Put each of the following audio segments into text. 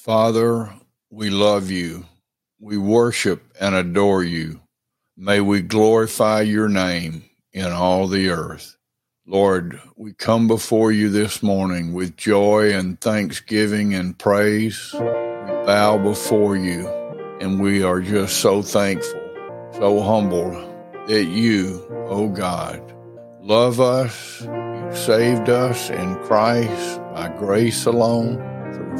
Father, we love you. We worship and adore you. May we glorify your name in all the earth. Lord, we come before you this morning with joy and thanksgiving and praise. We bow before you, and we are just so thankful, so humbled that you, O oh God, love us. You saved us in Christ by grace alone,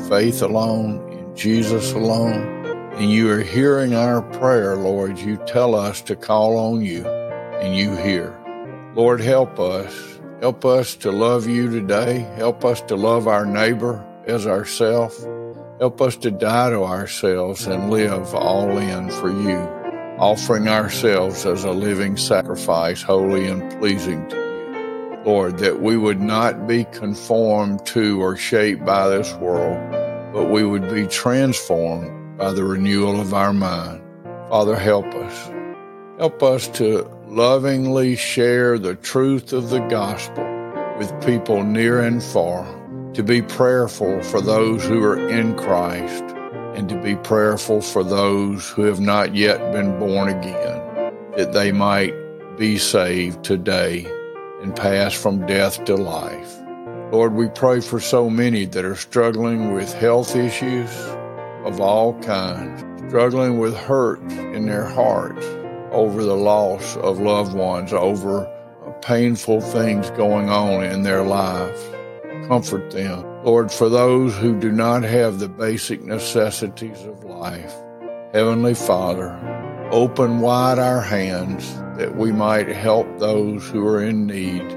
faith alone, in Jesus alone. And you are hearing our prayer, Lord. You tell us to call on you, and you hear. Lord, help us Help us to love you today. Help us to love our neighbor as ourself. Help us to die to ourselves and live all in for you, offering ourselves as a living sacrifice, holy and pleasing to you. Lord, that we would not be conformed to or shaped by this world, but we would be transformed by the renewal of our mind. Father, help us. Help us to lovingly share the truth of the gospel with people near and far, to be prayerful for those who are in Christ, and to be prayerful for those who have not yet been born again, that they might be saved today and pass from death to life. Lord, we pray for so many that are struggling with health issues of all kinds, struggling with hurt in their hearts over the loss of loved ones, over painful things going on in their lives. Comfort them. Lord, for those who do not have the basic necessities of life, Heavenly Father, open wide our hands that we might help those who are in need,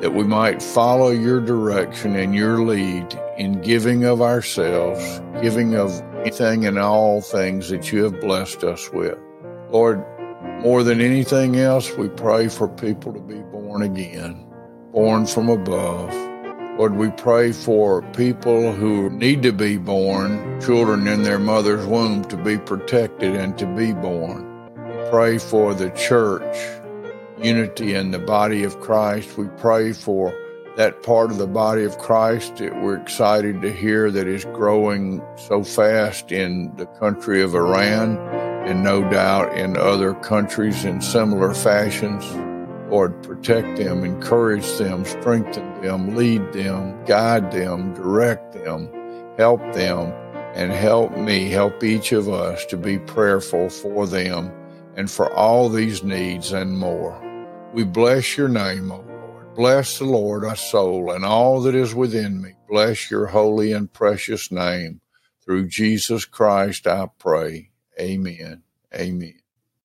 that we might follow your direction and your lead in giving of ourselves, giving of anything and all things that you have blessed us with. Lord, more than anything else, we pray for people to be born again, born from above. Lord, we pray for people who need to be born, children in their mother's womb to be protected and to be born. Pray for the church, unity in the body of Christ. We pray for that part of the body of Christ that we're excited to hear that is growing so fast in the country of Iran and no doubt in other countries in similar fashions. Lord, protect them, encourage them, strengthen them, lead them, guide them, direct them, help them, and help me, help each of us to be prayerful for them and for all these needs and more. We bless your name, O Lord. Bless the Lord, our soul, and all that is within me. Bless your holy and precious name. Through Jesus Christ, I pray. Amen. Amen.